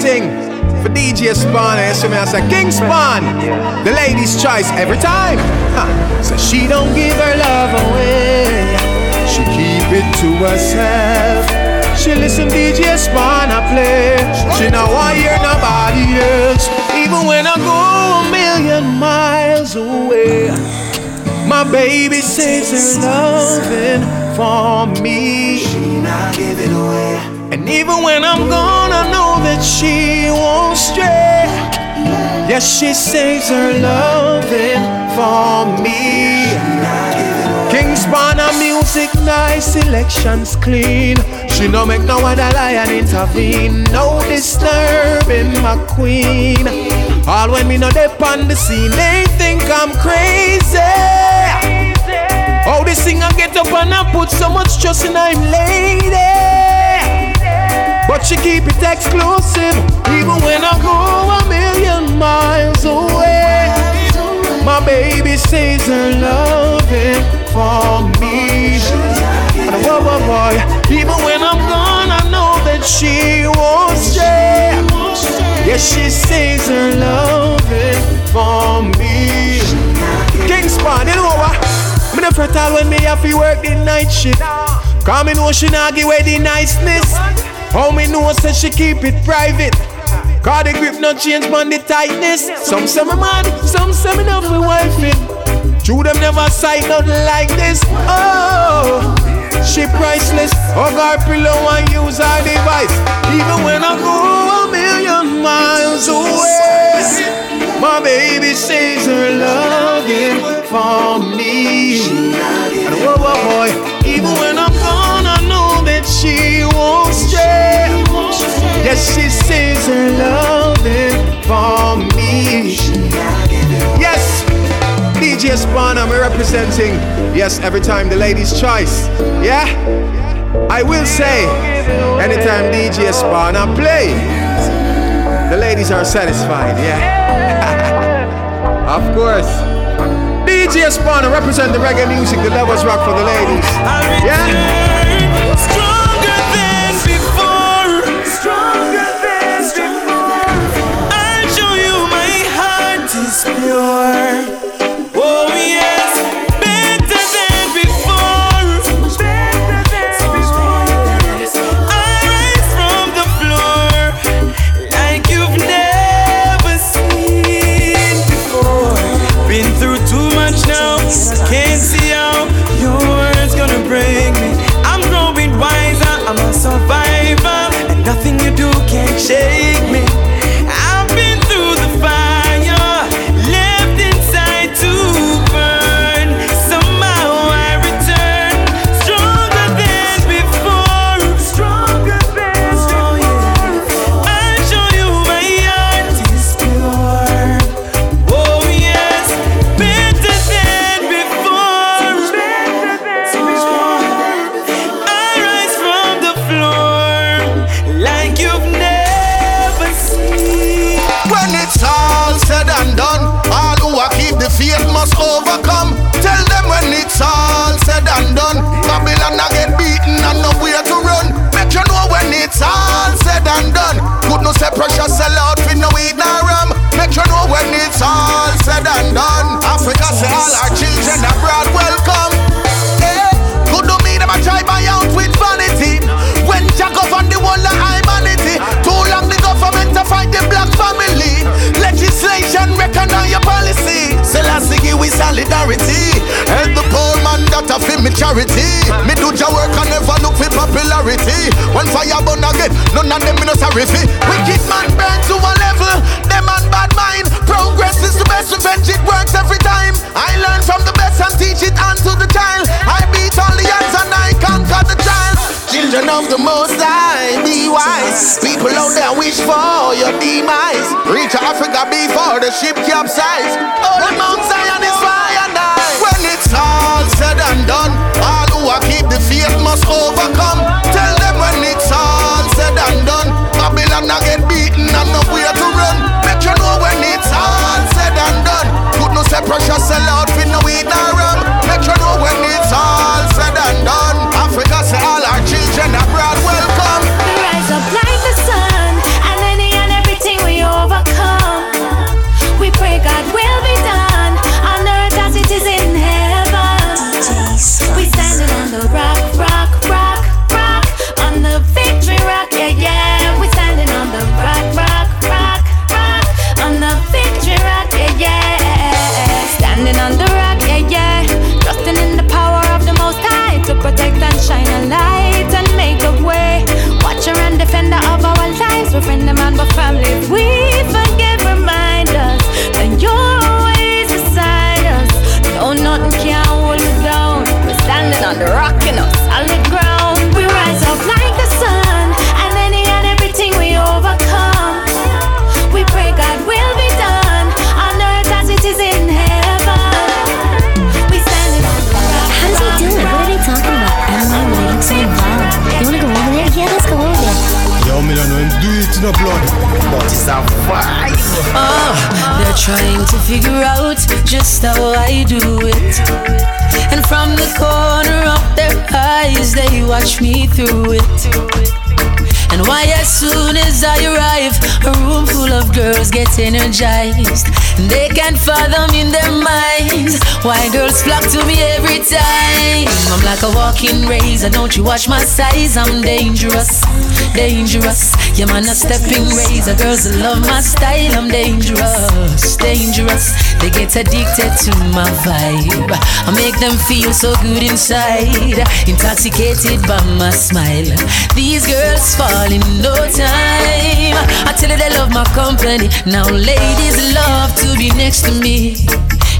for DJ Spawn. I assume I say King Spawn. The lady's choice every time. Huh. So she don't give her love away. She keep it to herself. She listen DJ Spawn I play. She don't want hear nobody else. Even when I go a million miles away. My baby says her loving for me. She not give it away. And even when I'm gone, I know that she won't stray. Yes, she says her loving for me. King Spawner music nice, selections clean. She no make no other lion intervene. No disturbing my queen. All when me no dip on the scene, they think I'm crazy. Oh, this thing I get up and I put so much trust in I'm lady. But she keep it exclusive, even when I go a million miles away. My baby says her loving for me. And whoa, whoa, boy, even when I'm gone, I know that she won't stay. Yes, she says her loving for me. King Spawn, you know what? Me no fret all when me have to work the night shift. Cause me know she not give away the niceness. How me know say she keep it private. Cause the grip not change man the tightness. Some say me mad, some say me not wife it. True them never sight nothing like this. Oh, she priceless. Hug her pillow and use her device. Even when I go a million miles away. My baby says her loving for me. And whoa, whoa, boy, she won't stray. Yes, she says her loving for me. Yes, DJ Spawn, I'm representing. Yes, every time the lady's choice. Yeah, I will say, anytime DJ Spawn I play, the ladies are satisfied. Yeah. Of course. DJ Spawn represent the reggae music, the levels rock for the ladies. Yeah? Is all our children abroad welcome. Hey, good to me them a try buy out with vanity. When Jack on the whole of humanity, too long the government to fight the black family. Legislation recognize your policy. Selassie give we solidarity. Help the poor man that a feel me charity. Me do your work and never look for popularity. When fire burn again, none of them me no sorry fi. Wicked man burn to a level. Them man best revenge. It works every time. I learn from the best and teach it on to the child. I beat all the odds and I conquer the child. Children of the Most High, be wise. People out there wish for your demise. Reach Africa before the ship capsize. All Mount Zion but it's a vibe. Oh, they're trying to figure out just how I do it. And from the corner of their eyes, they watch me through it. And why, as soon as I arrive, a room full of girls get energized. And they can't fathom in their minds why girls flock to me every time. I'm like a walking razor, don't you watch my size? I'm dangerous, dangerous. Yeah, man, a stepping razor. Girls love my style, I'm dangerous, dangerous. They get addicted to my vibe. I make them feel so good inside, intoxicated by my smile. These girls fall in no time. I tell you they love my company. Now ladies love to be next to me.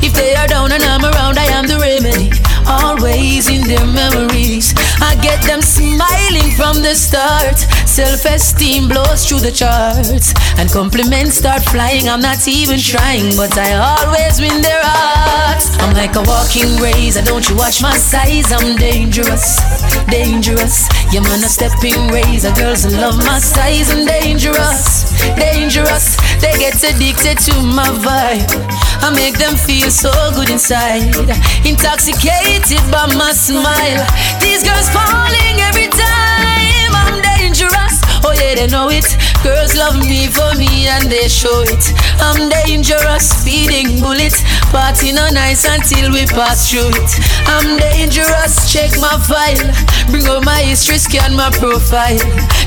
If they are down and I'm around, I am the remedy. Always in their memories. I get them smiling from the start. Self esteem blows through the charts. And compliments start flying. I'm not even trying, but I always win their hearts. I'm like a walking razor. Don't you watch my size? I'm dangerous, dangerous. Yeah, man, a stepping razor. Girls love my size. I'm dangerous, dangerous. They get addicted to my vibe. I make them feel so good inside. Intoxicated by my smile. These girls falling every time. I'm dangerous. Oh yeah, they know it. Girls love me for me and they show it. I'm dangerous, speeding bullet. Party no nice until we pass through it. I'm dangerous, check my file. Bring up my history, scan my profile.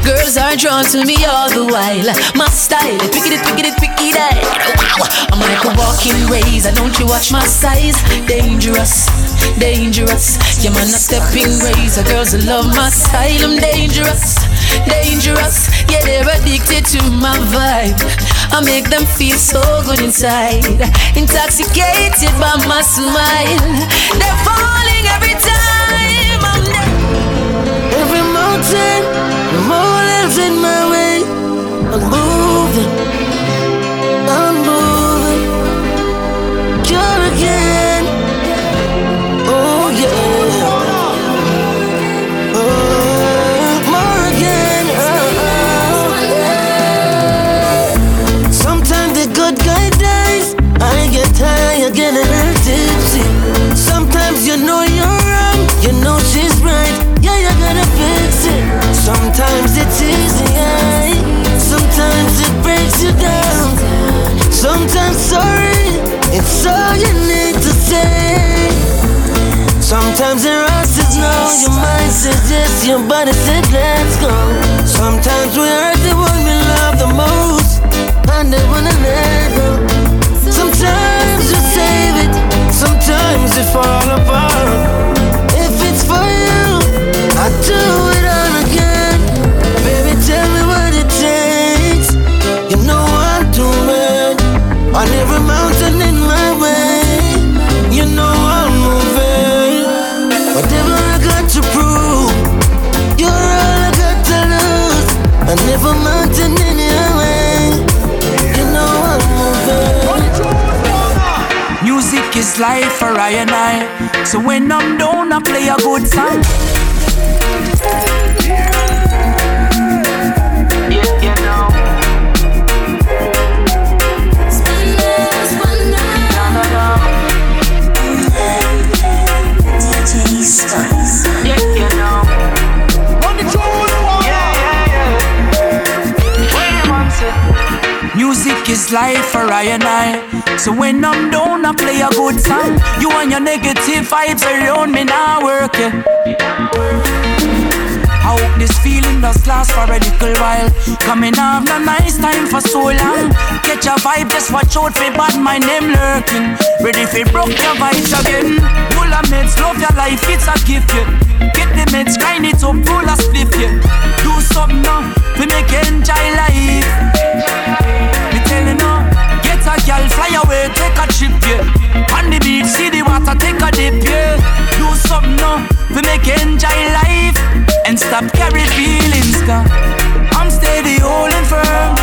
Girls are drawn to me all the while. My style, pick it, pick it, pick it, wow. I'm like a walking razor, don't you watch my size? Dangerous, dangerous. Yeah, man, a stepping razor. Girls love my style, I'm dangerous, dangerous. Yeah, they're addicted to my vibe. I make them feel so good inside. Intoxicated by my smile. They're falling every time I'm there. Every mountain, the mountains in my way. I'm moving, Sometimes it's easy, eh? sometimes it breaks you down. Sometimes sorry, it's all you need to say. Sometimes your heart says no, your mind says yes, your body says let's go. Sometimes we hurt the one we love the most, and they wanna let So when I'm down, I play a good song. Yeah, you know. Yeah, you know. Music is life for I and I. So when I'm down, I play a good song. You and your negative vibes around me now work, yeah. I hope this feeling does last for a little while. Coming off a nice time for so long. Catch a vibe, just watch out for bad my name lurking. Ready for broke your vibes again. Pull a meds, love your life, it's a gift, yeah. Get the meds, grind it up, pull a split, yeah. Do something now, we make enjoy life. Girl, fly away, take a trip, yeah. On the beach, see the water, take a dip, yeah. Do something now, we make enjoy life. And stop carry feelings, cause I'm steady holding firm.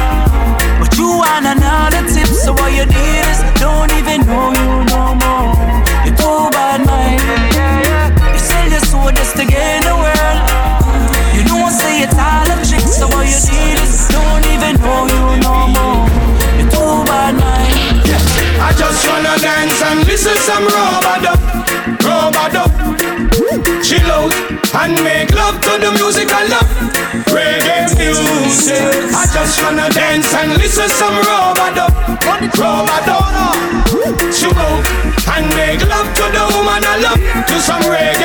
But you want another tip, so what you did is don't even know you no more. You're too bad, mind. You sell your soul just to gain the world. You know, I say it's all a trick, so what you just wanna dance and listen some robot up. Chill out and make love to the music musical love, reggae music. I just wanna dance and listen some robot up. Chill out and make love to the woman I love, to some reggae.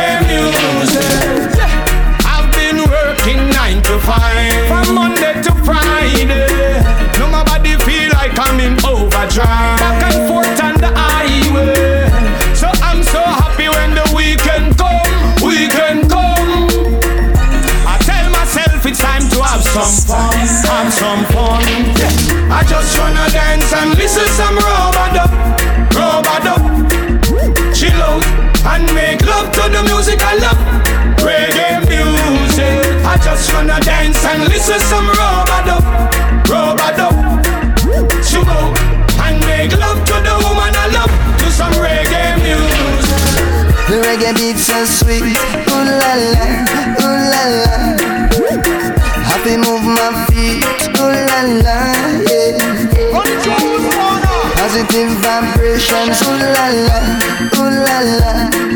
The music I love. Reggae music. I just wanna dance and listen some robado, robado. Chill and make love to the woman I love. To some reggae music. The reggae beats so sweet, ooh la la, ooh la la. Happy move my feet, ooh la la, yeah. Positive vibrations, ooh la la, ooh la la.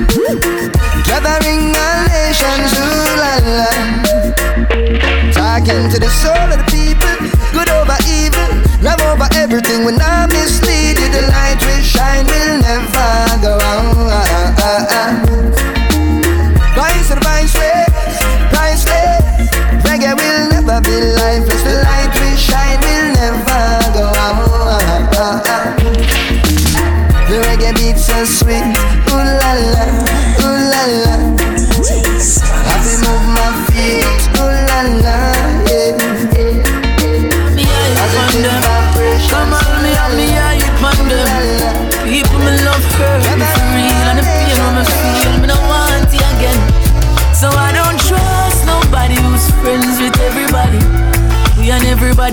Talking to the soul of the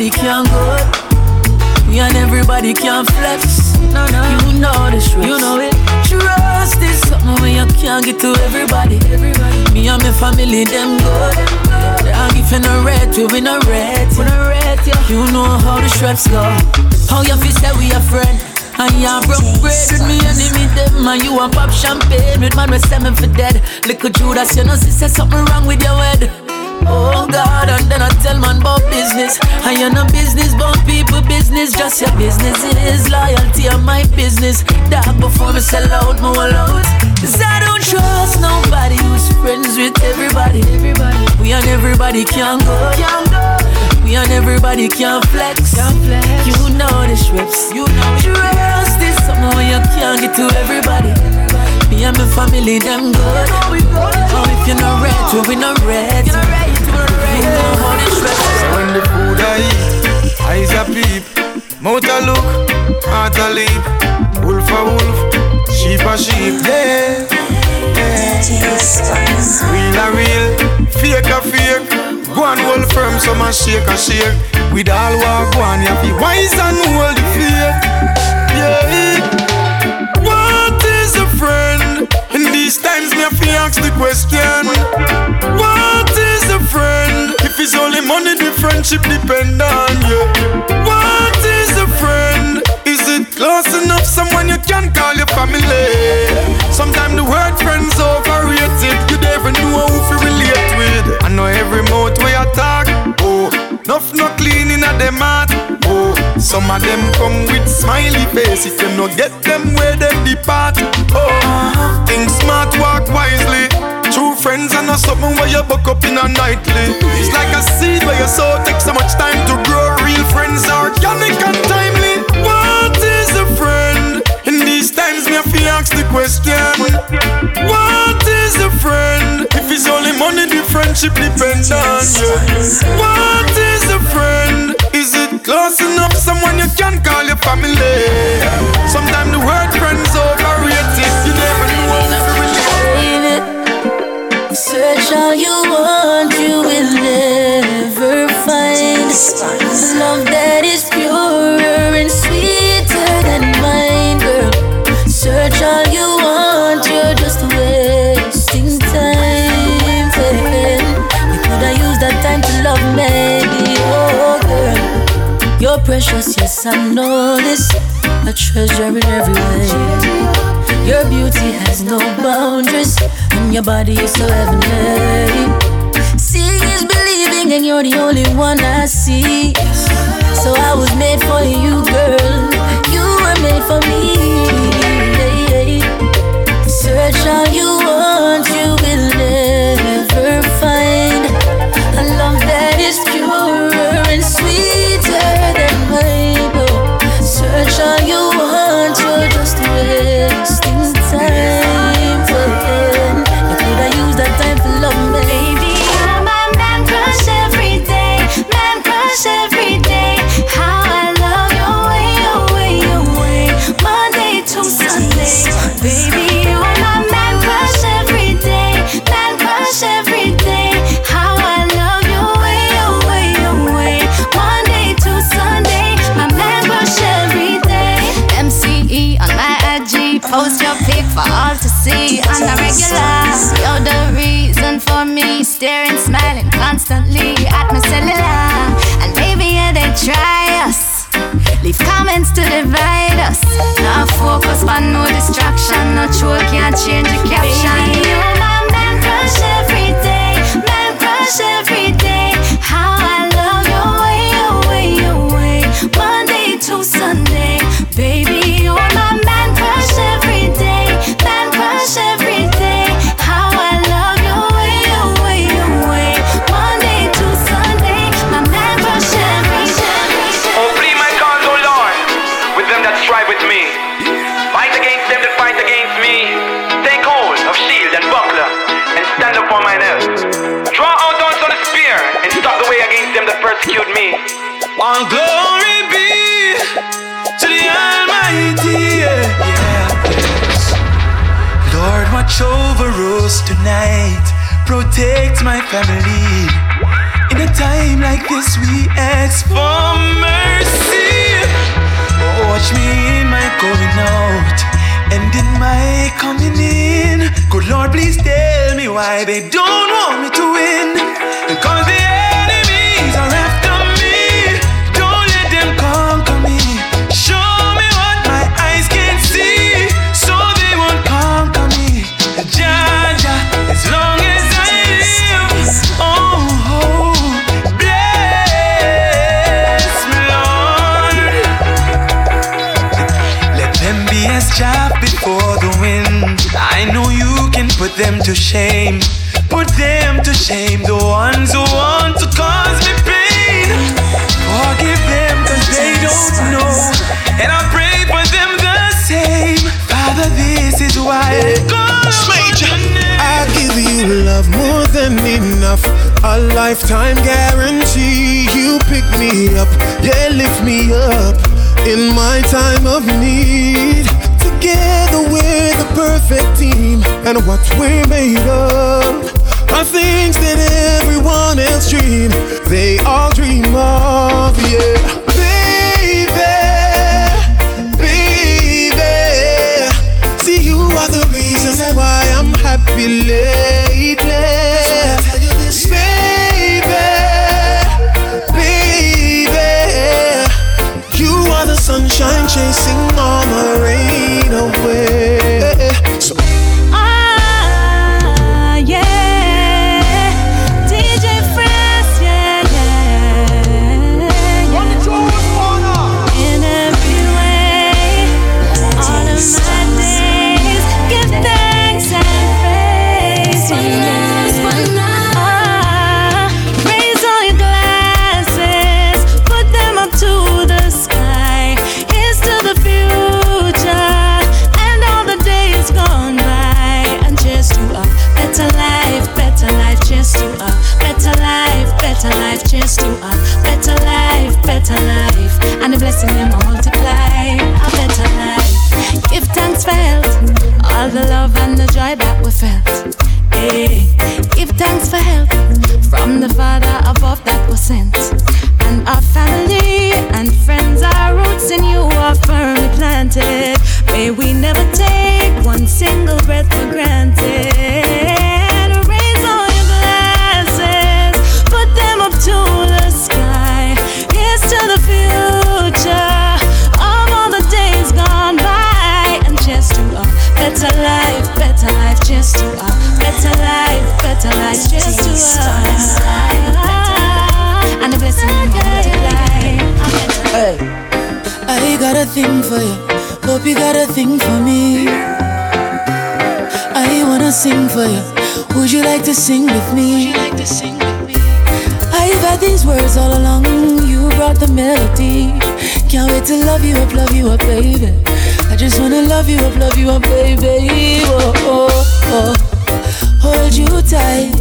everybody can go. We and everybody can flex. No, no. You know the truth. You know it. Trust is something when you can't get to everybody. Everybody. Me and my family, them good. I give you no red, we we no red. We no red, yeah. You know how the straps go. How you feel say we a friend. And you broke bread with me enemy them And you want pop champagne with man we me for dead Little Judas, you know, say something wrong with your head Oh God, and then I tell man about business And you know business, but people business Just your business is loyalty and my business Dog before me sell out, more out Cause I don't trust nobody who's friends with everybody Everybody, we and everybody can go, can go. We and everybody can flex. You know the strips. You know trust is something you can't get to everybody. Me and my family, them good. Oh, if you're not red, we not red. You know how the strips. So when the food I eat, eyes a peep, mouth a look, heart a leap, wolf a wolf, sheep a sheep. Yeah, yeah. Real a real, fake a fake. Go and hold firm, some a shake a shake. With all what go on, you be wise and hold the faith. Ask the question. What is a friend? If it's only money, the friendship depend on you. What is a friend? Is it close enough? Someone you can call your family. Sometimes the word friends overrated. You never know who to relate with. I know every mouth you talk. Oh, enough no clean in a them heart. Oh, some of them come with smiley face. If you no get them where them depart. Oh, think smart, walk wisely. True friends are not something where you buck up in a nightly. It's like a seed where you sow takes so much time to grow. Real friends are organic and timely. What is a friend? In these times, me have to ask the question. What is a friend? If it's only money, friendship depends on you. What is a friend? Is it close enough? Someone you can call your family. Sometimes the word friends overrated. You never know how to. Search all you want, you will never find love that is purer and sweeter precious, yes, I know this. A treasure in every way. Your beauty has no boundaries, and your body is so heavenly. Seeing is believing, and you're the only one I see. So I was made for you, girl. You were made for me. Search all you want, you will never find. try us. Leave comments to divide us. Not focus but no distraction. Not sure can't change the caption. Baby, night. Protect my family. In a time like this, we ask for mercy. Watch me in my going out and in my coming in. Good Lord, please tell me why they don't want me to win. Because they them to shame. Put them to shame, the ones who want to cause me pain. Forgive them, cause they don't know. And I pray for them the same. Father, this is why I go. I give you love more than enough. A lifetime guarantee. You pick me up, yeah, lift me up in my time of need. Together we're the perfect team, and what we're made of are things that everyone else dreams. They all dream of, yeah. to sing with me? I've had these words all along. You brought the melody. Can't wait to love you up, love you up, baby. I just wanna love you up, love you up, baby. Oh, oh, oh. Hold you tight,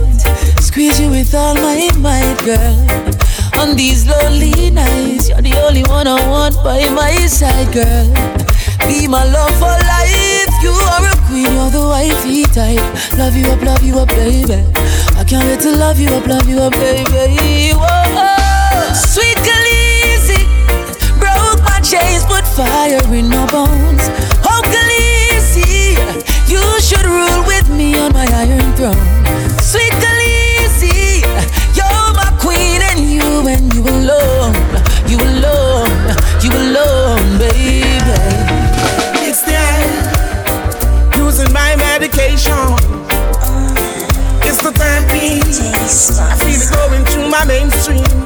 squeeze you with all my might, girl. On these lonely nights, you're the only one I want by my side, girl. Be my love for life. You are a queen, you're the wifey type. Love you up, love you up, baby. I can't wait to love you up, love you up, baby. Whoa, oh. sweet Khaleesi, broke my chains, put fire in my bones. Oh Khaleesi, you should rule with me on my iron throne. I feel it going through my mainstream.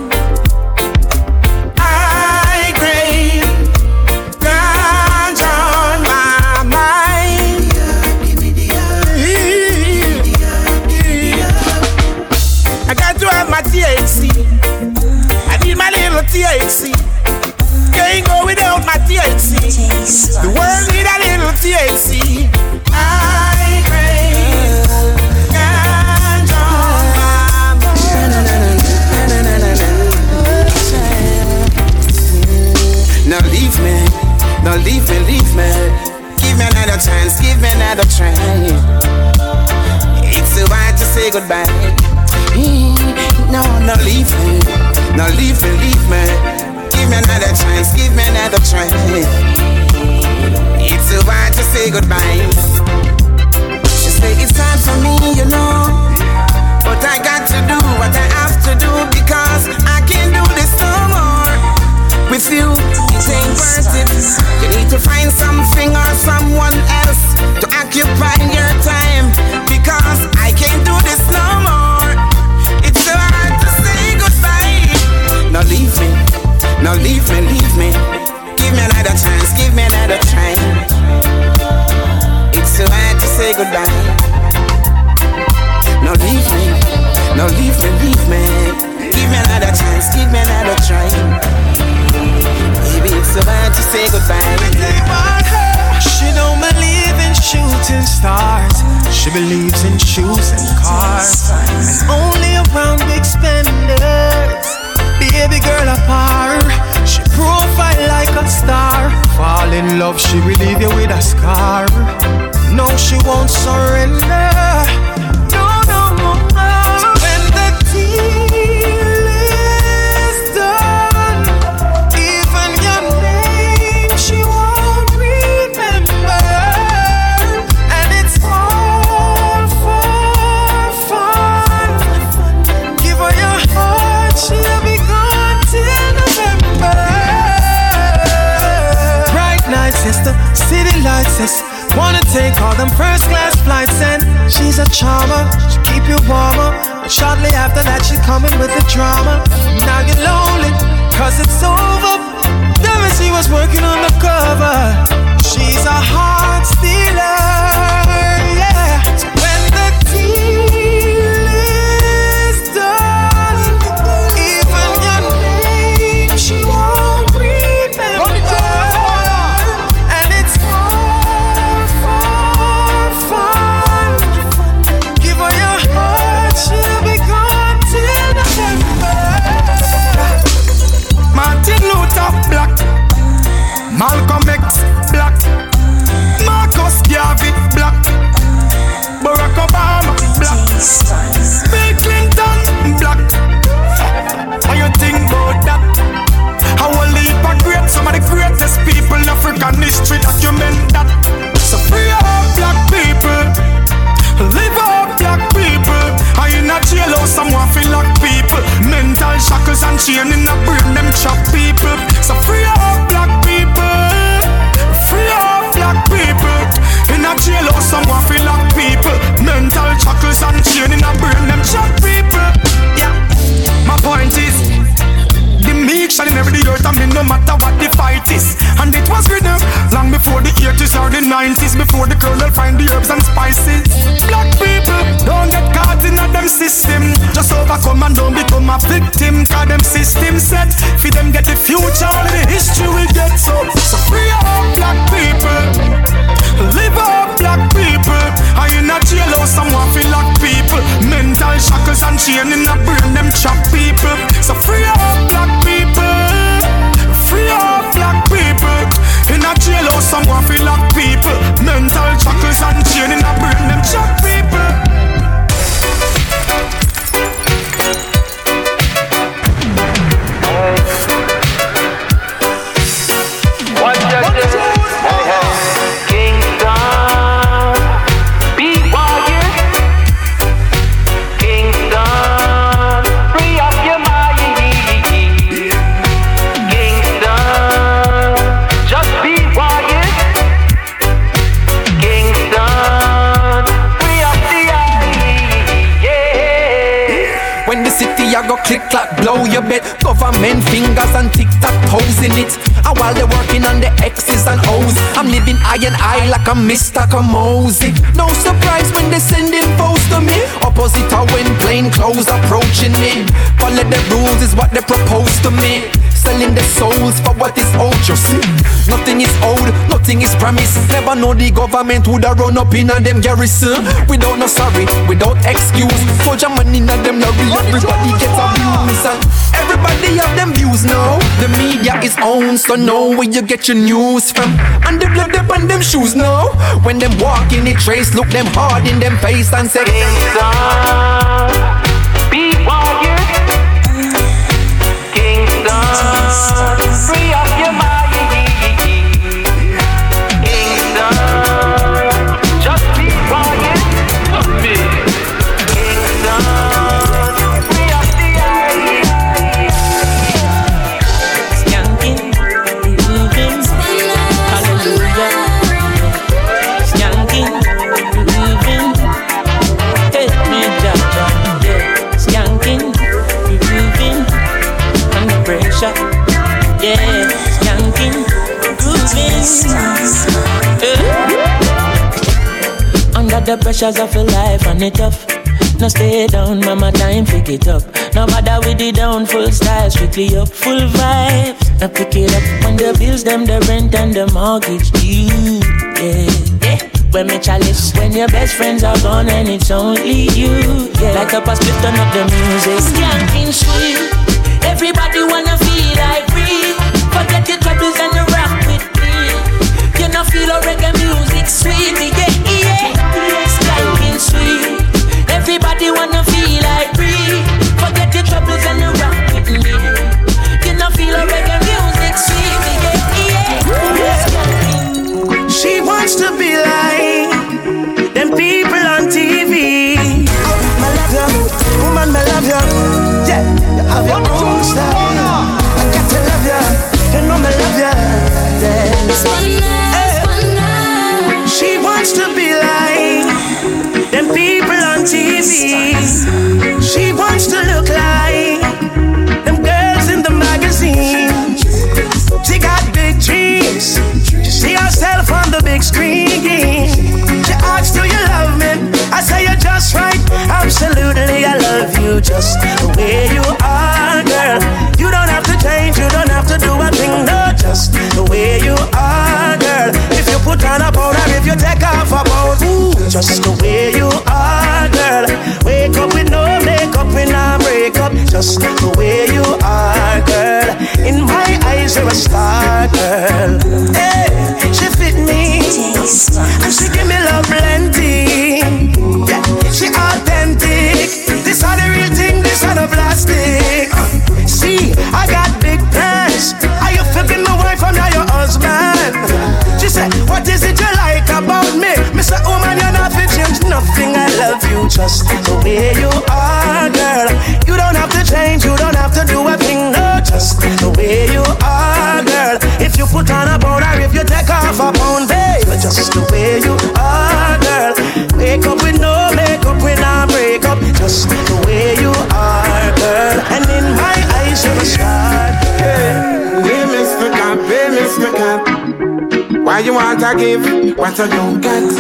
Your bed. Government fingers and tick tock toes in it. And while they're working on the X's and O's, I'm living eye and eye like a Mr. Kamosi. No surprise when they sending posts to me. Opposite of when plain clothes approaching me. Follow the rules is what they propose to me selling their souls for what is old. You see, nothing is old, nothing is promised. Never know the government would have run up in a them garrison without no sorry, without excuse. Soldier money in a them lorry, everybody gets abused and everybody have them views now. The media is on, so know where you get your news from. And the blood up on them shoes now. When them walk in the trace, look them hard in them face and say, Free up your mind. The pressures of your life and it tough. No stay down, mama, time pick it up. No matter with the down, full style, strictly up, full vibes. Now pick it up when the bills, them, the rent and the mortgage due. Yeah, yeah. When me chalice, when your best friends are gone and it's only you. Yeah, like a split turn up the music. Skanking sweet. Everybody wanna feel like free. Forget your troubles and the rock with me. You know feel a reggae music sweet, yeah Everybody wanna feel like free. You just the way you are, girl. You don't have to change. You don't have to do a thing. No, just the way you are, girl. If you put on a powder, if you take off a pound, ooh, just the way you are, girl. Wake up with no makeup when I break up, just the way you are, girl. In my eyes, you're a star, girl. Hey, she fit me, and she give me love plenty. I got big plans. Are you flipping my wife? I'm not your husband. She said, What is it you like about me? Mr. Woman, you're not fit change nothing. I love you just the way you are, girl. You don't have to change, you don't have to do a thing, no, just the way you are, girl. If you put on a powder, if you take off a pound, babe, just the way you are, girl. Wake up with no makeup when I break up, just the way you are, girl. And in my Cop. you want to give what I don't got?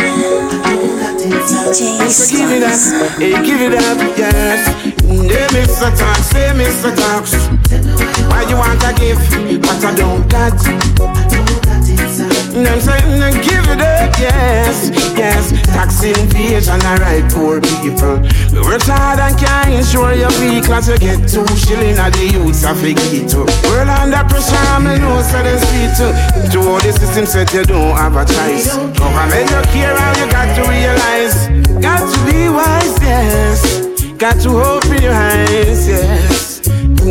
So give it up, hey, give it up, yes. Hey, Mr. Talks, hey, Mr. Talks. Why you want to give what I don't got? And I'm saying, give it up, yes, yes. Tax invasion, alright, poor people. We work hard and can't ensure your weak class you get two shilling at the youths of to. World under pressure, I'm a so they speak to. To all the system said you don't have a choice. Government you care how you got to realize. Got to be wise, yes. Got to hope in your eyes, yes.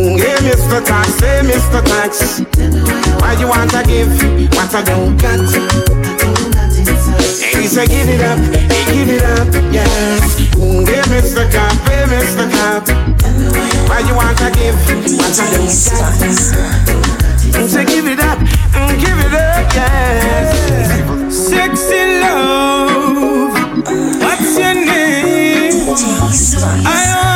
Hey, Mr. Tax, hey, Mr. Tax. Why you want to give what I don't got? Hey, say give it up, hey, give it up, yes. Hey, Mr. Cop, hey, Mr. Cop. Why you want to give what I don't got? Say give it up, mm, give it up, yes. Sexy love, what's your name? I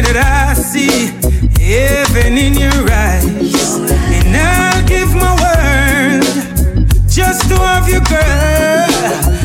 that I see heaven in your eyes. And I'll give my world just to have you, girl.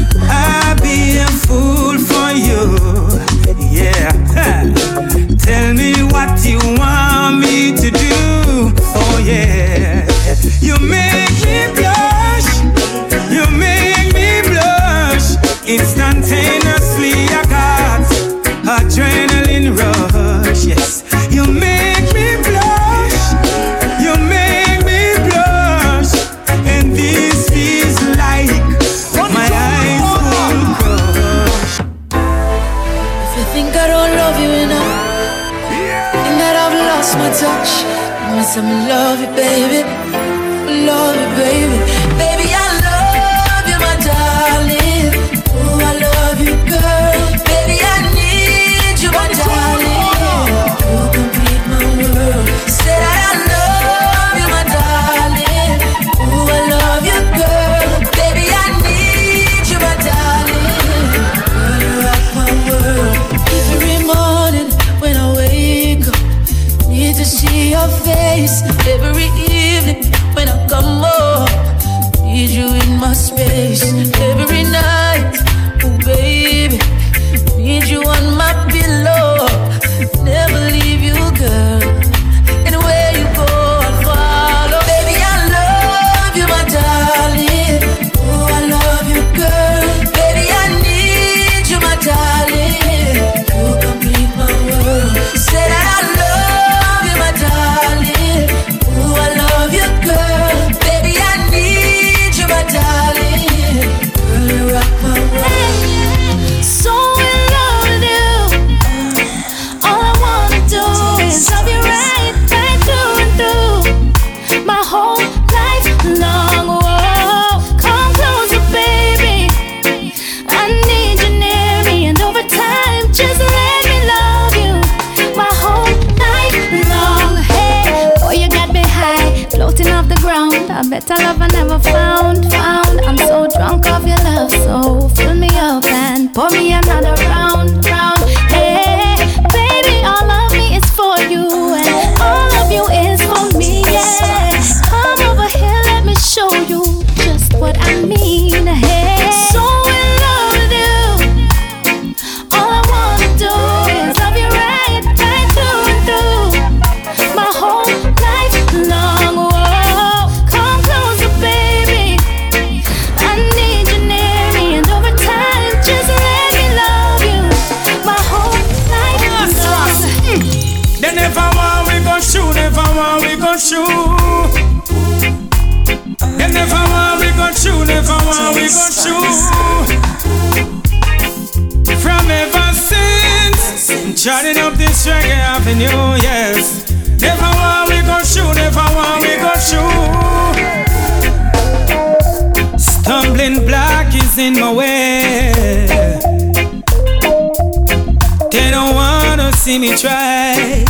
me try.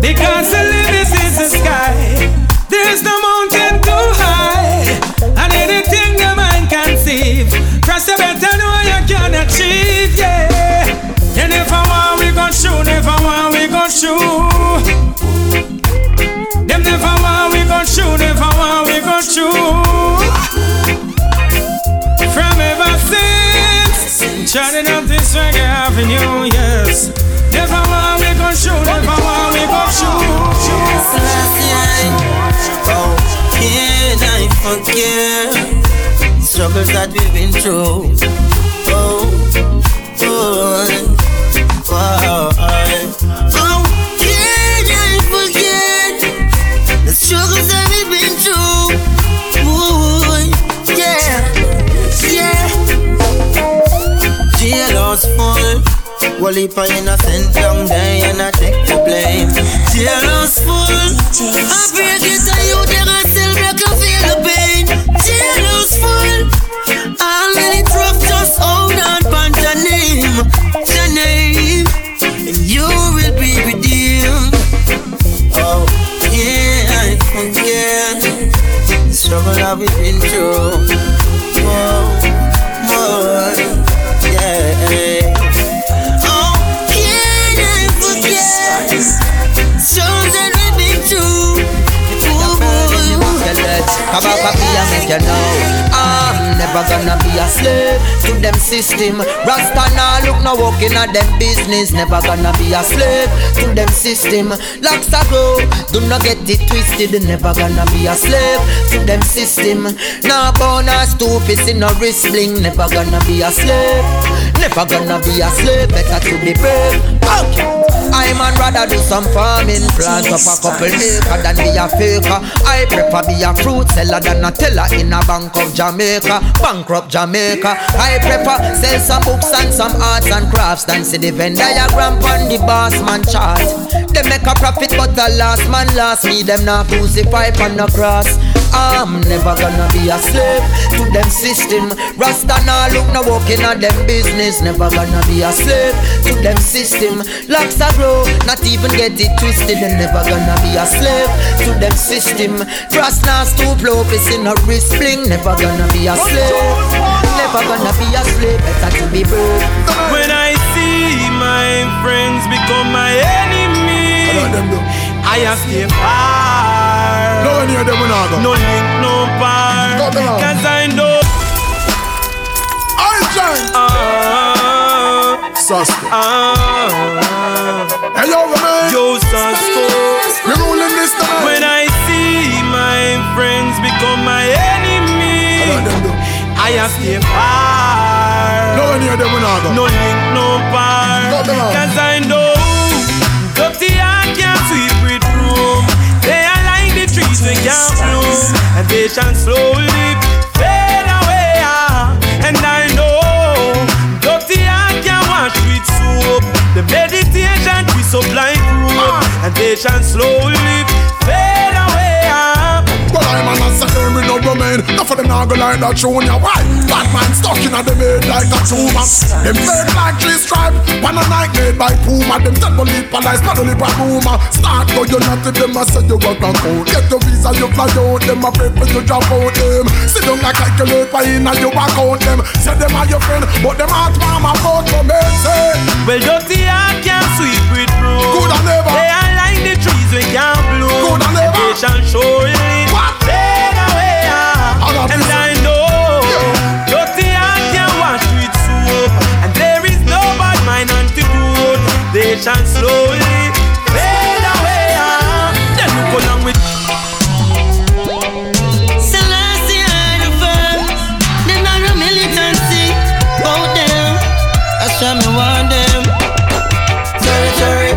because The limit is the sky. There's no mountain too high, and anything the mind conceive, better know you can achieve. Yeah, and if I want, we gon' shoot. never want, we gon' shoot. Them never want, we gon' shoot. never want, we gon' shoot. From ever since, turning up this reggae avenue. Yeah. Never want go shoot, never want go shoot. Oh, can I forget struggles that we've been through? Oh, oh, oh, oh, can I forget the struggles that Well, if I innocent young day and I take the blame. Jailhouse full. I break it and you there and still make you feel the pain. Jailhouse full. All many rough, just hold on pan your name, your name, and you will be redeemed. Oh, yeah, I forget the struggle that we've been through. Come be make you know. I'm never gonna be a slave to them system. Rasta nah look no walking at them business. Never gonna be a slave to them system. Locks a grow, do not get it twisted. Never gonna be a slave to them system. Nah born or stupid, see a wrist bling. Never gonna be a slave Never gonna be a slave, better to be brave. Okay I man rather do some farming. Plant up a couple acre than be a faker. I prefer be a fruit seller than a teller in a bank of Jamaica. Bankrupt Jamaica. I prefer sell some books and some arts and crafts Than see the Venn diagram on the boss man chart. They make a profit but the last man last Me them not crucify on the cross. I'm never gonna be a slave to them system. Rasta nah look no walking at them business. Never gonna be a slave to them system. Locks are grow, not even get it twisted And never gonna be a slave to them system Frost nah stoop low, piss in a wrist fling Never gonna be a slave Never gonna be a slave, better to be brave When I see my friends become my enemy, I have stay far. No near them, we not go. No link, no bar. Go. Cause I know. Suspect. ah, Hey, yo, man. yo, Sasko. We ruling this time. When I see my friends become my enemy, them? I have stay far. No near them, we not go. No link, no bar. Cause I know dirty heart can't sweep with room. They are like the trees we can't bloom, and they shall slowly meditation we supply rope, ah. and they shall slowly fade. But I'm an assassin with no remain. Not for them not go like that show ya. Why? Batman stuck in a the bed like a tumor. Them fake like three stripe. One a night made by Puma. Them dead bully police, not only by rumor. Start go you not to them. I say you got a code. Get your visa, you fly out. Them a pay for you drop out them. Sit down like calculate for in and you account them. Say them are your friend, but them heart mama for me. Say Well, dirty heart can't sweep with broom. Good and never. They are like the trees we can't bloom. Good and never. They shall surely Shall slowly fade away. ah. Then look along with Selassie. Them not no militancy. Bout them. That's why me want them. Territory.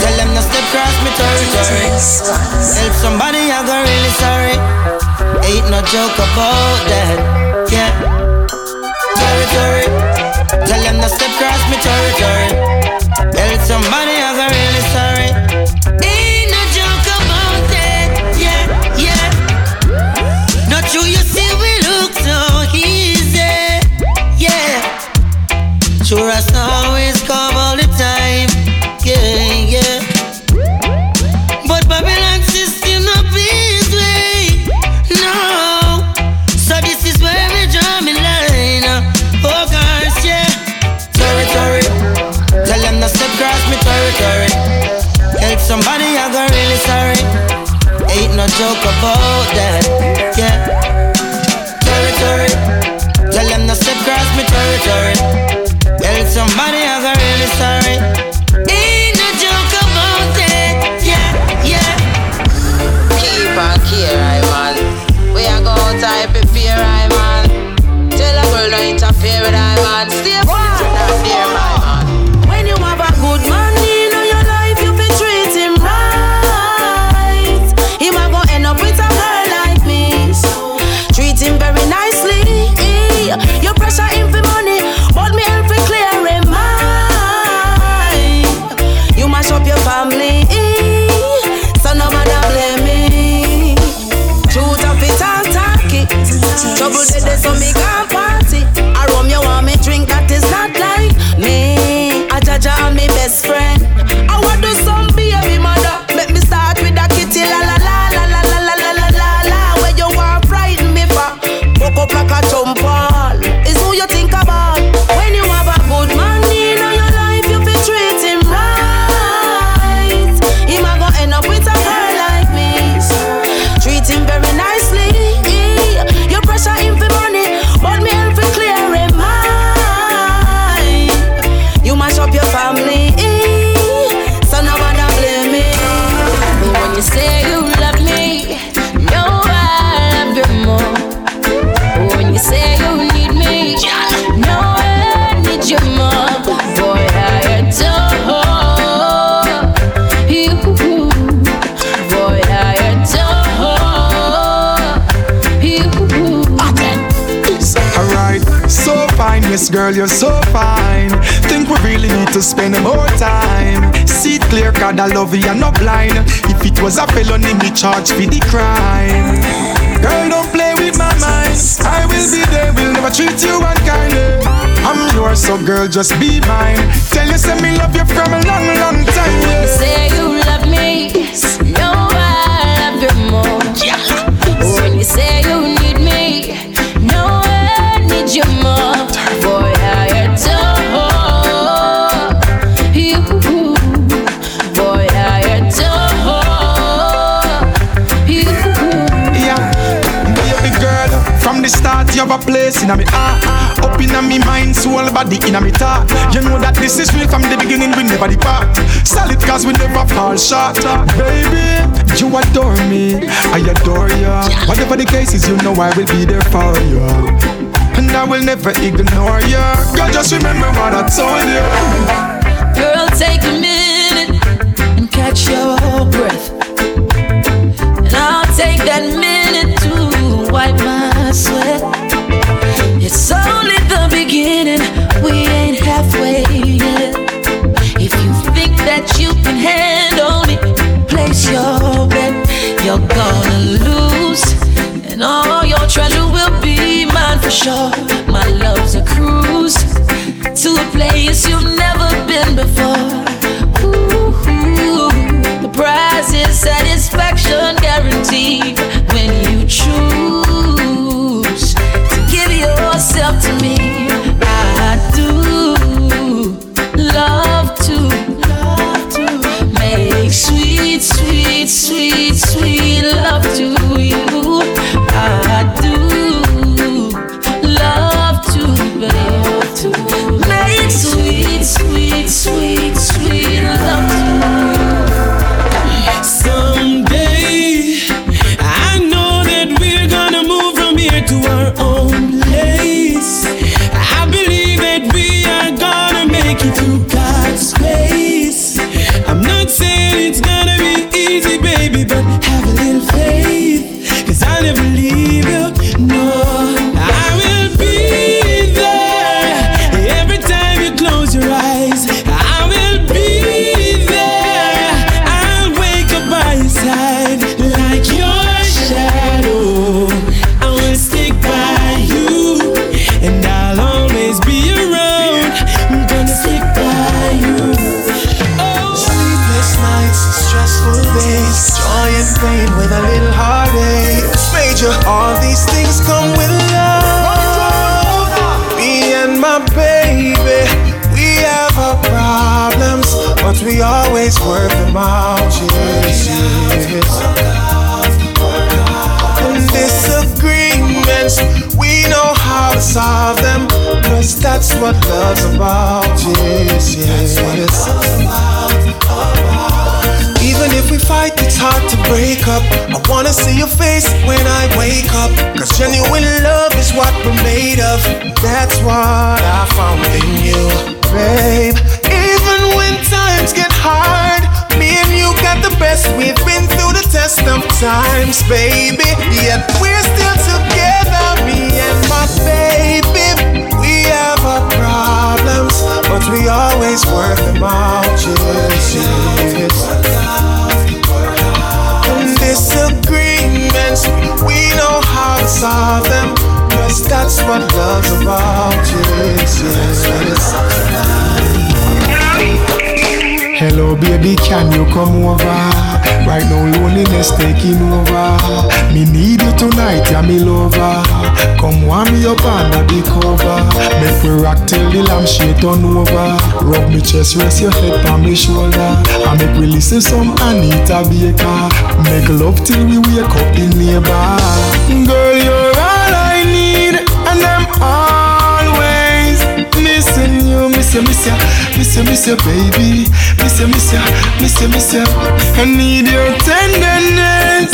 Tell them to step cross me territory. Help somebody, I go really sorry. Ain't no joke about that. Yeah. Territory. Tell them to step cross me territory. Somebody, I go really girl, you're so fine. Think we really need to spend more time. See it clear, cause I love you, you're not blind. If it was a felony, me charge for the crime. Girl, don't play with my mind. I will be there, will never treat you unkindly. I'm yours, so girl, just be mine. Tell you, say me love you from a long, long time. Yeah. Say you love me, no, I love you more. Yeah. When you say you you have a place in my heart. Up in my mind, soul, body in my thought. You know that this is real from the beginning, we never depart. Solid cause we never fall short. Baby, you adore me, I adore you. Whatever the case is, you know I will be there for you. And I will never ignore you. Girl, just remember what I told you. Girl, take a minute and catch your breath. And I'll take that minute to wipe my sweat. Only the beginning, we ain't halfway yet. If you think that you can handle me, place your bet. You're gonna lose, and all your treasure will be mine for sure. My love's a cruise to a place you've never been before. The prize is satisfaction guaranteed when you choose sweet, sweet, sweet love to you. I do love to, babe, to make sweet, sweet, sweet, baby, can you come over? Right now, loneliness taking over. Me need you tonight, yeah, me lover. Come warm me up under the cover. Make we rock till the lampshade turn over. Rub me chest, rest your head on me shoulder. And make we listen some Anita Baker. Make love till we wake up the neighbor. Girl, miss you, miss you, miss you, miss you, baby, miss you, miss you, miss you, miss you. I need your tenderness.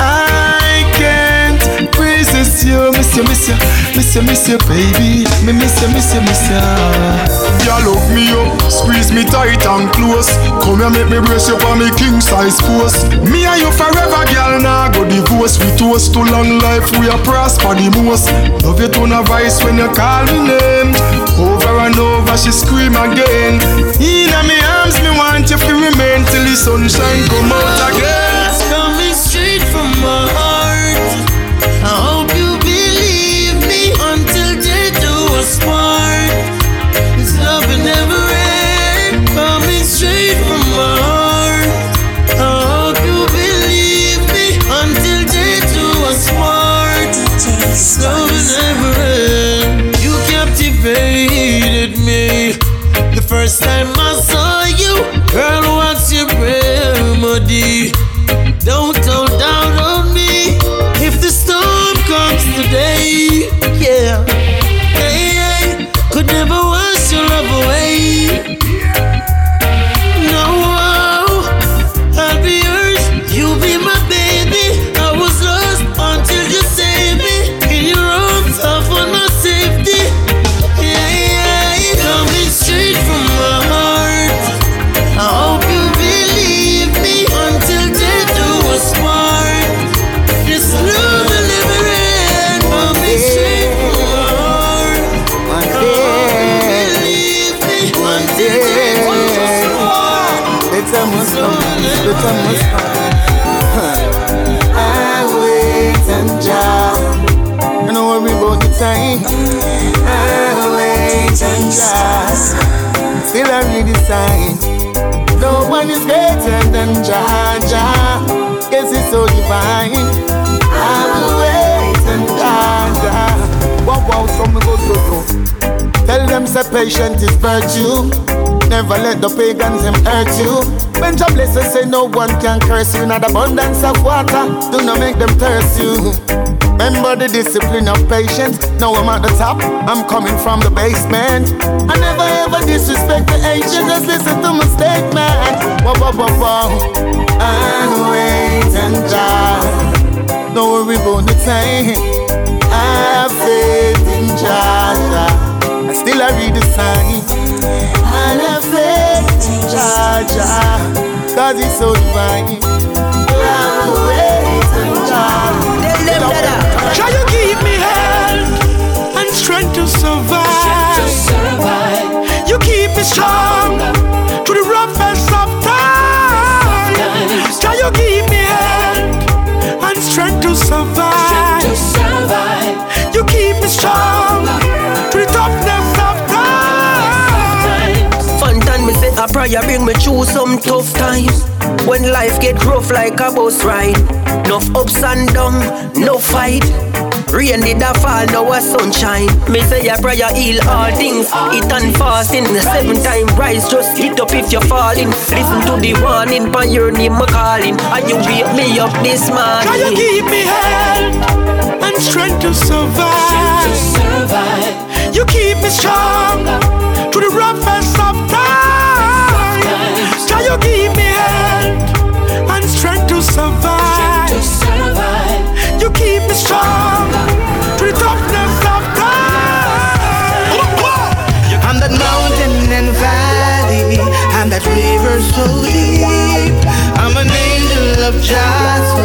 I can't resist you, miss you, miss you, miss you, miss you, baby, me miss you, miss you, miss you. You look me up, squeeze me tight and close. Come here, make me brace you for me king size post. Me and you forever, girl. Now nah, go divorce. We toast to long life. We are prosper the most. Love you to a voice when you call me name. Over and over, she scream again. In me arms, me want you to remain till the sunshine come out again. Some go so. Tell them say patient is virtue. Never let the pagans them hurt you. When Jah bless say no one can curse you. Not abundance of water, do not make them thirst you. Remember the discipline of patience. Now I'm at the top, I'm coming from the basement. I never ever disrespect the ancient, just listen to my statement. Whoa, whoa, whoa, whoa. And wait and. Don't worry about the time. I have faith in. Jah. I still I read the sign. I have faith in. Jah. Cause he's so divine. Try. You give me health and strength to survive. You keep me strong through the roughest of times. Try you give prayer bring me through some tough times. When life get rough like a bus ride, enough ups and down, no fight. Rain did a fall, now a sunshine. Me say a prayer heal all things. It and fasting, seven time rise. Just get up if you're falling. Listen to the warning, by your name a calling. And you wake me up this Try you morning. give me health and strength to survive. You keep me strong through the roughest of times. You give me health and strength to survive. You keep me strong through the toughness of times. I'm that mountain and valley, I'm that river so deep. I'm an angel of just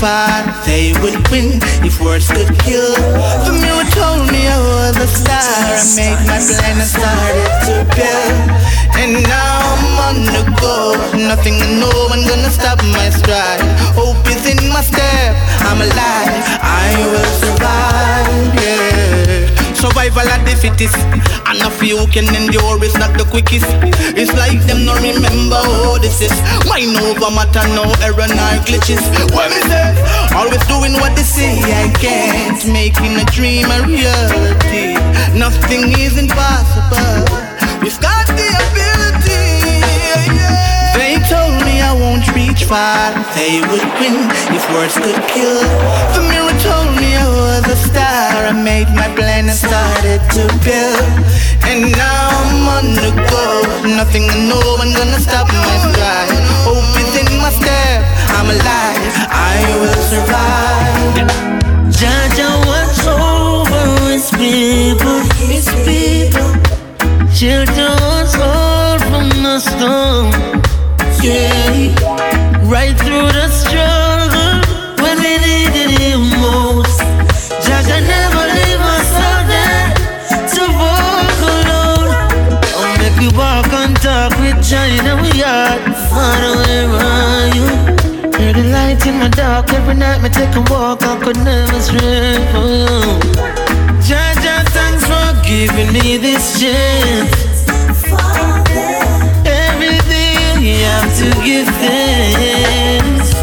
far, they would win if words could kill. The mirror told me I was a star, I made my plan and started to build. And now I'm on the go, nothing and no one gonna stop my stride. Hope is in my step, I'm alive, I will survive, yeah. Survival of the fittest, and a few can endure it's not the quickest. It's like them no remember how this is. Mind over matter, no error, nor glitches. What me say? Always doing what they say I can't, making a dream a reality. Nothing is impossible. We've got the ability. They told me I won't reach far. They would win if words could kill. The mirror was a star. I made my plan and started to build. And now I'm on the go. Nothing and no one gonna stop my flight. Hope in my step, I'm alive. I will survive. Jah Jah, what's over his people, his people. Children all from the storm. Yeah. Right through the struggle. Us, can walk, I could never stray for you. Thanks for giving me this chance. Every day you have to give thanks.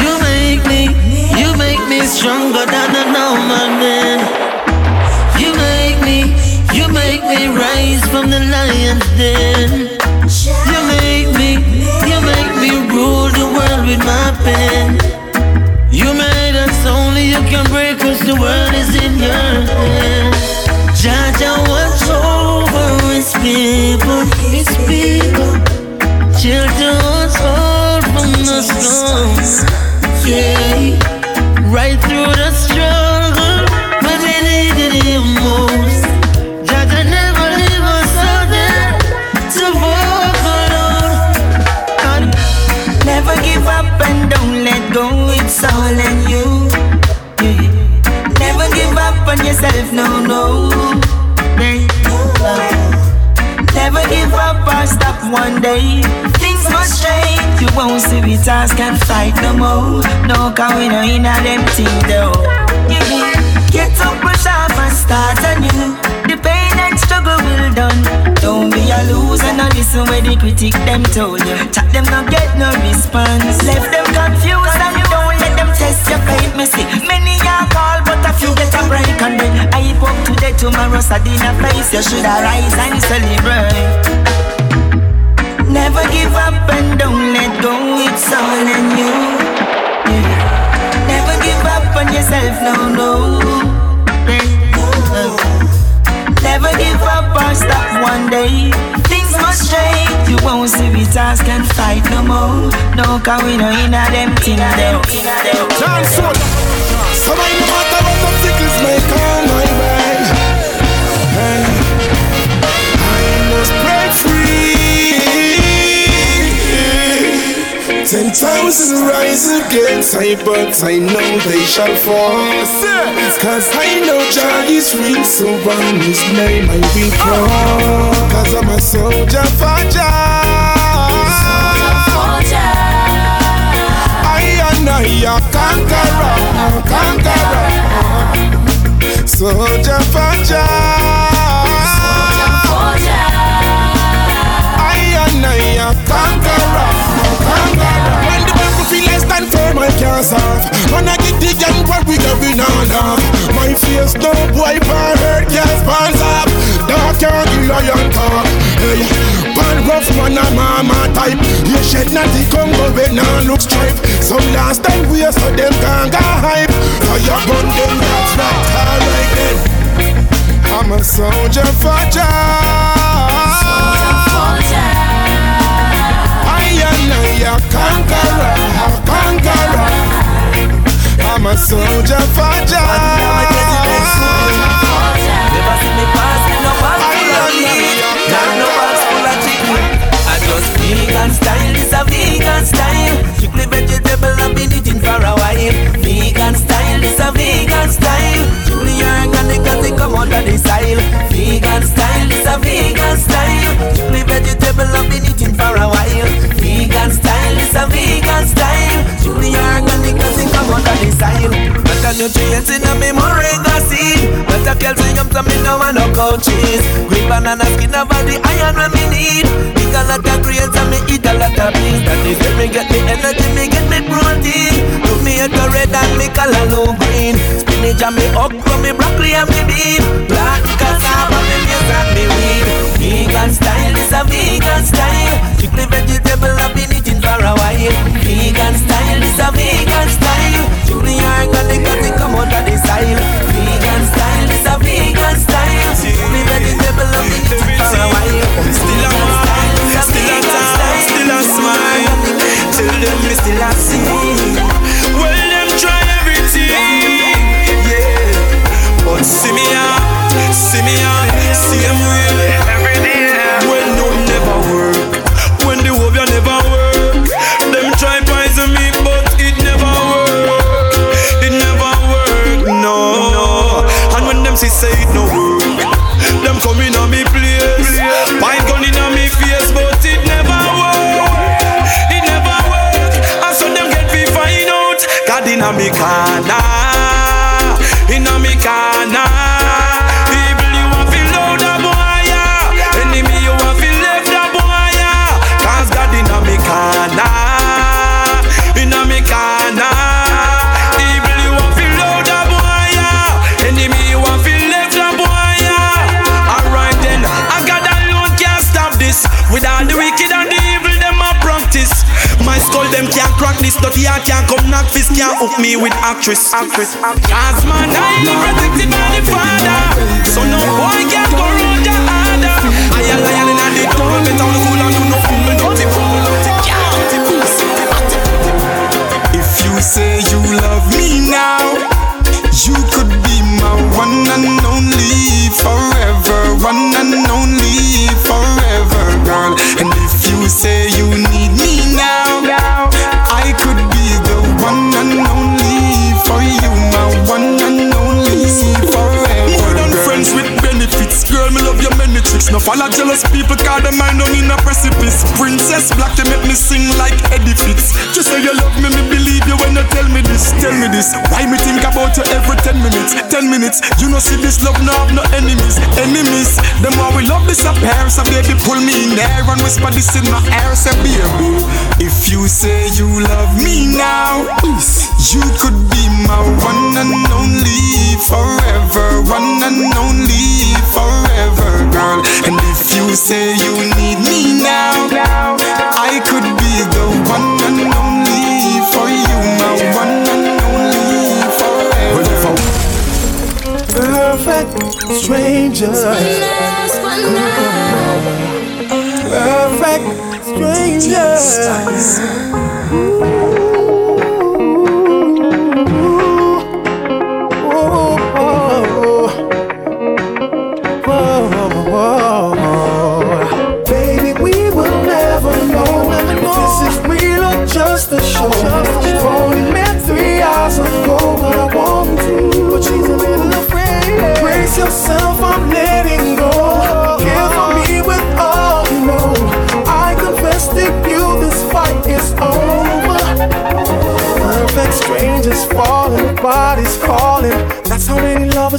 You make me, you make me stronger than a normal man. You make me, you make me rise from the lion's den. With my pen. You made us only you can break us. The world is in your hand. Jah Jah, watch over his people, his people. Children was hold from the storms. Yeah, right through No, no. Never give up or stop one day. Things must change. You won't see we task and fight no more. No, cause we know in a them thing though. Get up, push off and start anew. The pain and struggle will done. Don't be a loser, no listen where the critic them told you. Chat them not get no response. Left them confused and don't let them test your faith. Me see many are call, a few get a break and then I up today, tomorrow, Saturday, face. You should arise and celebrate. Never give up and don't let go. It's all in you. Never give up on yourself, no, no. Never give up or stop one day. Things must change. You won't see we task and fight no more. No, cause we know in a them thing them. So I no matter what obstacles may come my way. Hey, I must break free. Ten thousand rise against I, but I know they shall fall. It's Cause I know Jah is real, so on his name I will call. Cause I'm a soldier for Jah. I a conqueror, conqueror. Soldier for Jah. I and I a conqueror, can't solve. When I get the gun, what we going on off. My face no boy for hurt, can't sponsor. Dark can't kill lion talk. Hey, bad rough man a mama type. You shed not the Congo when now look stripe. Some last time we are so them can't go hype. Fire burn them, that's right, alright then. I'm a soldier for Jah. I am a conqueror, a conqueror. I'm a soldier for Jah. Never see me pass me no pass full of weed. Not no box Truly organic, come out of the soil. Better nutrients in a me moringa seed. Better calcium, so me no want no cow cheese. Green banana skin about the iron when me need. Eat a lot of grains and me eat a lot of beans. That is where me get me energy, me get me protein. Put me the red and me color no green. Spinach and me okra, me broccoli and me bean. Black cassava, me maize and me weed. Vegan style is a vegan style. Strictly vegetable, I've been eating for a while. Vegan style is a vegan style. Truly organic, cause it come out of the soil. Vegan style is a vegan style. Strictly vegetable, I've been eating for a while. Still a man, still a talk, still a smile. Tell them me still a sing. Well, them try everything, yeah. But see me out, see me out, same way. Americana I can't come knock fist Can't hook me with actress. Actress. Cause man I ain't protected by the father. So no boy can go round your harder I am lion in the town Better look cool and do no precipice Princess. Black, they make me sing like Eddie Fitz. Just say you love me, me believe you when you tell me this Tell me this. Why me you every 10 minutes 10 minutes. You know see this love no have no enemies Enemies. Them why we love this affair So baby pull me in there And whisper this in my ear Say baby If you say you love me now You could be my one and only Forever One and only Forever girl. And if you say you need me now I could be the one and only Perfect strangers. Perfect strangers.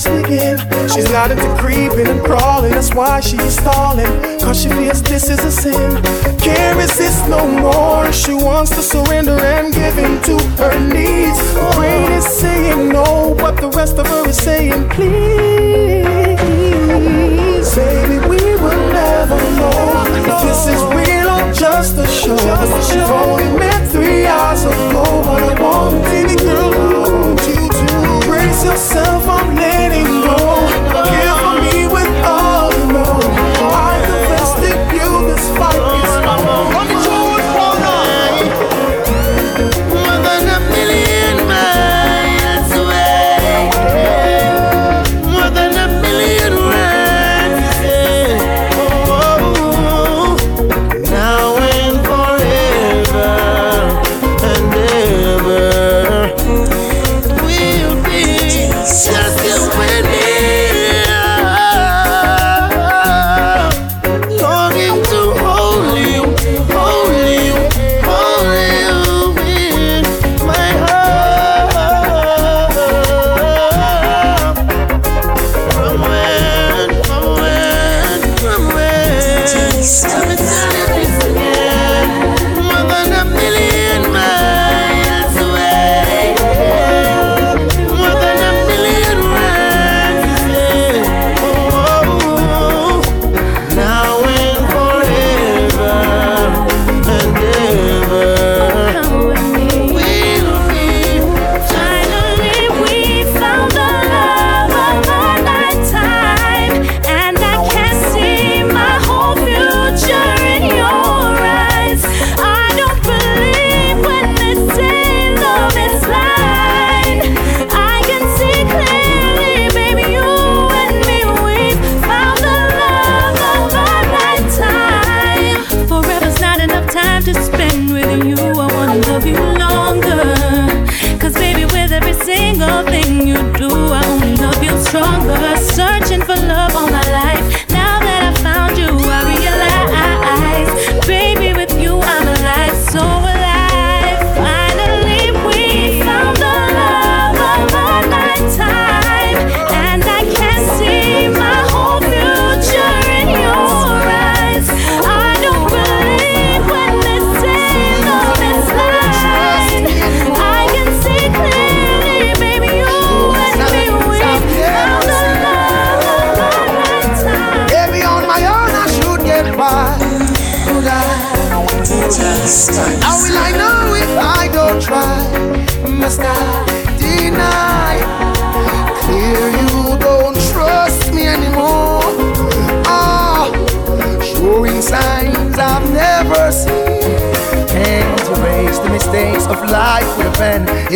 Begin. She's into creeping and crawling. That's why she's stalling. Cause she feels this is a sin. Can't resist no more. She wants to surrender and give in to her needs. Brain is saying no, but the rest of her is saying please. Baby, we will never know if this is real or just a show. We've only met three hours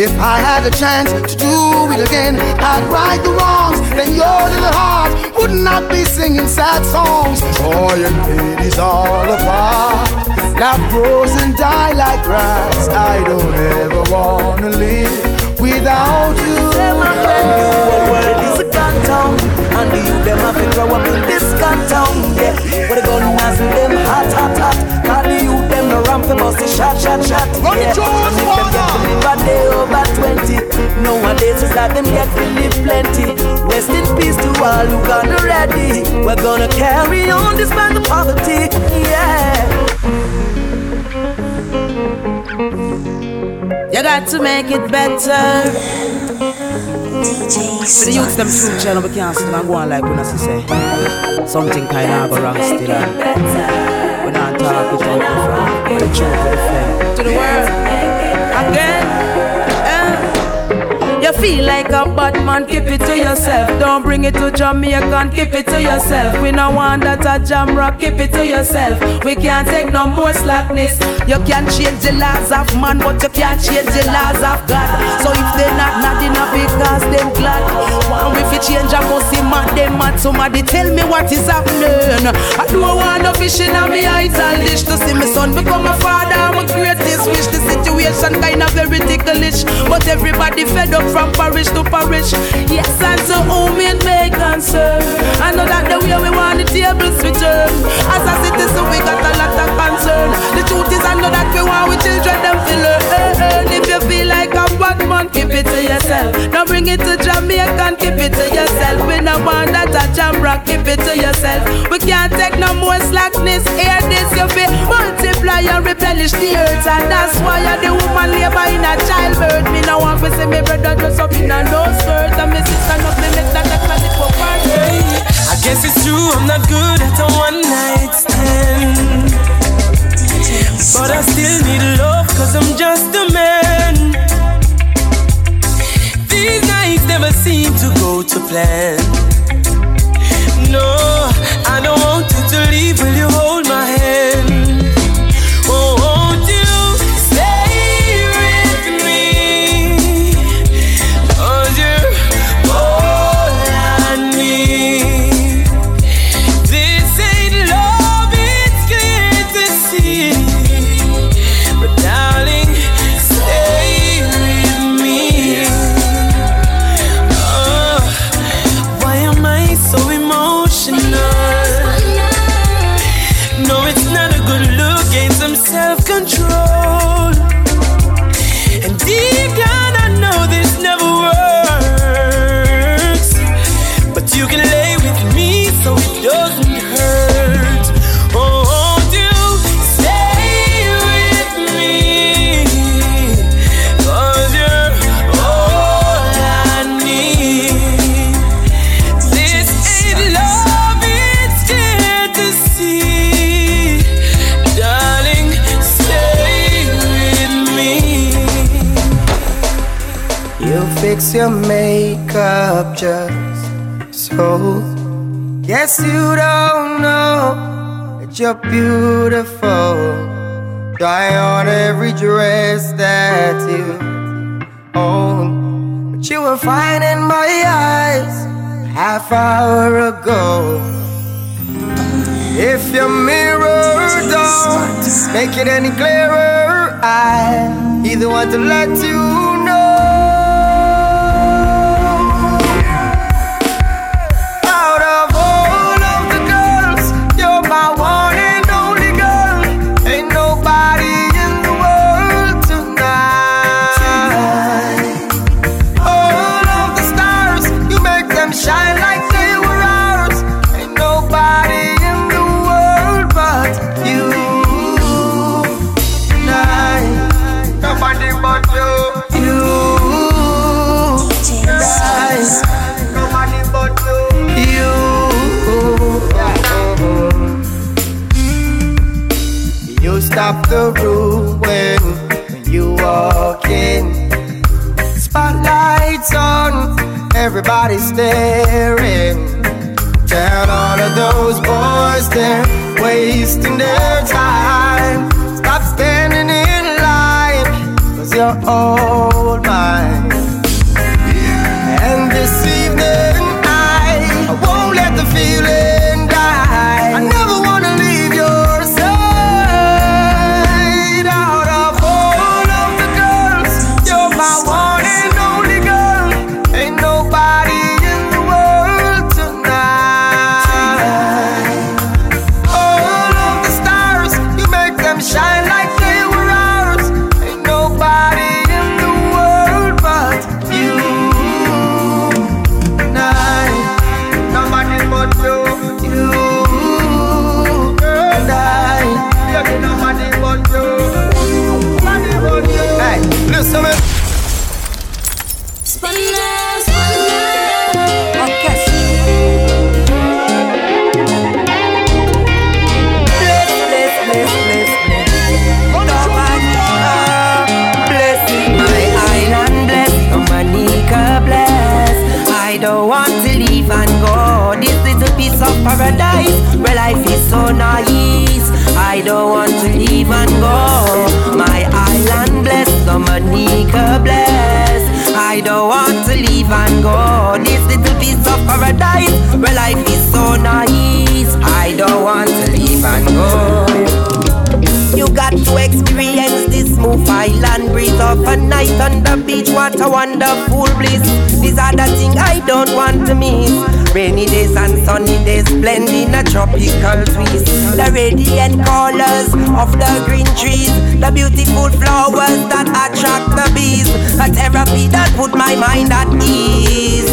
If I had a chance to do it again, I'd right the wrongs. Then your little heart would not be singing sad songs. Boy and ladies all apart. Love grows and die like grass. I don't ever wanna live without you. my friend, the world is a gun town, and the youth them to grow up in this gun town. Yeah, where the gun nozzle them hot, hot, hot. Call the youth them ramp for bust the shot, shot, shot. Run yeah. it, Jones, and if them get to live a day over twenty, nowadays it's like them get to live plenty. Rest in peace to all who gone already. We're gonna carry on despite the poverty. Yeah. You got to make it better. For the youths them true channel, we can't still and go on like we not say. Something kind of go wrong still and we not talk it out the front. The truth to the flame. To the world. Again. Feel like a bad man, keep it to yourself. Don't bring it to Jamaican, keep it to yourself. We no want that a Jamrock, keep it to yourself. We can't take no more slackness. You can change the laws of man, but you can't change the laws of God. So if they not not enough because them glad. One if you change, I must see mad, them mad. Somebody tell me what is happening. I don't want no in my eyes and dish to see my son become a father. I'm a greatest wish. The situation kind of very ticklish, but everybody fed up from parish to parish. Yes, and to whom it may concern. I know that the way we want the tables return. As a citizen, we got a lot of concern. The truth is, I know that we want we children them to learn. If you feel like a bad man, keep it to yourself. Don't bring it to Jamaican, keep it to yourself. We no want that a Jamrock, keep it to yourself. Hear this, you feel multiply and replenish the earth, and that's why you're the woman labor in a childbirth. Me no want to see brother dress up in a no skirt, and sister make that for party. I guess it's true, I'm not good at a one night stand. But I still need love, cause I'm just a man. These nights never seem to go to plan. No, I don't want you to leave, will you hold my hand? Just so. Guess you don't know that you're beautiful. Try on every dress that you own. But you were fine in my eyes half hour ago. If your mirror don't make it any clearer, I either want to let you wonderful bliss. These are the things I don't want to miss. Rainy days and sunny days blend in a tropical twist. The radiant colors of the green trees, the beautiful flowers that attract the bees. A therapy that put my mind at ease.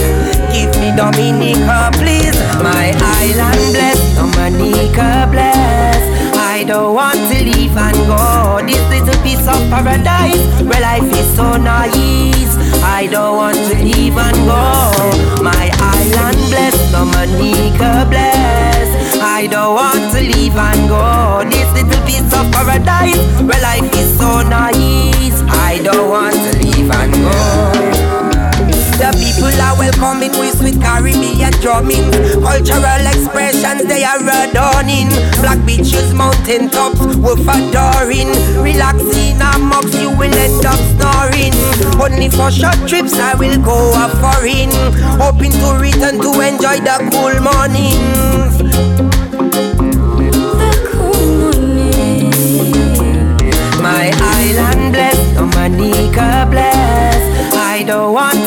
Give me Dominica, please. My island bless, Dominica bless. I don't want to leave and go. This little of paradise where life is so nice. I don't want to leave and go. My island bless, Dominica bless. I don't want to leave and go. This little piece of paradise where life is so nice. I don't want to leave and go. The people are welcoming with sweet Caribbean drumming. Cultural expressions they are adorning. Black beaches, mountain tops, worth adoring. Relaxing amongst you will end up snoring. Only for short trips I will go a foreign. Hoping to return to enjoy the cool. The cool morning. My island bless, Dominica bless. I don't want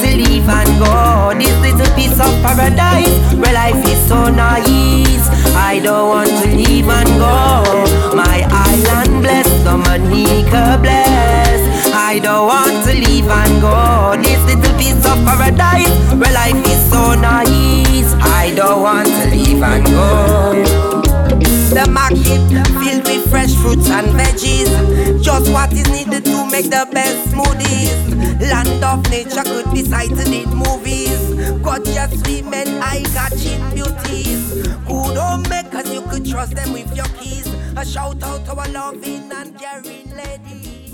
leave and go. This little piece of paradise where life is so nice. I don't want to leave and go. My island bless, Dominica bless. I don't want to leave and go. This little piece of paradise where life is so nice. I don't want to leave and go. The market filled with fresh fruits and veggies. Just what is needed to make the best smoothies. Land of nature could be sighted in movies. Gorgeous women, eye-catching beauties. Good homemakers, you could trust them with your keys. A shout out to our loving and caring ladies.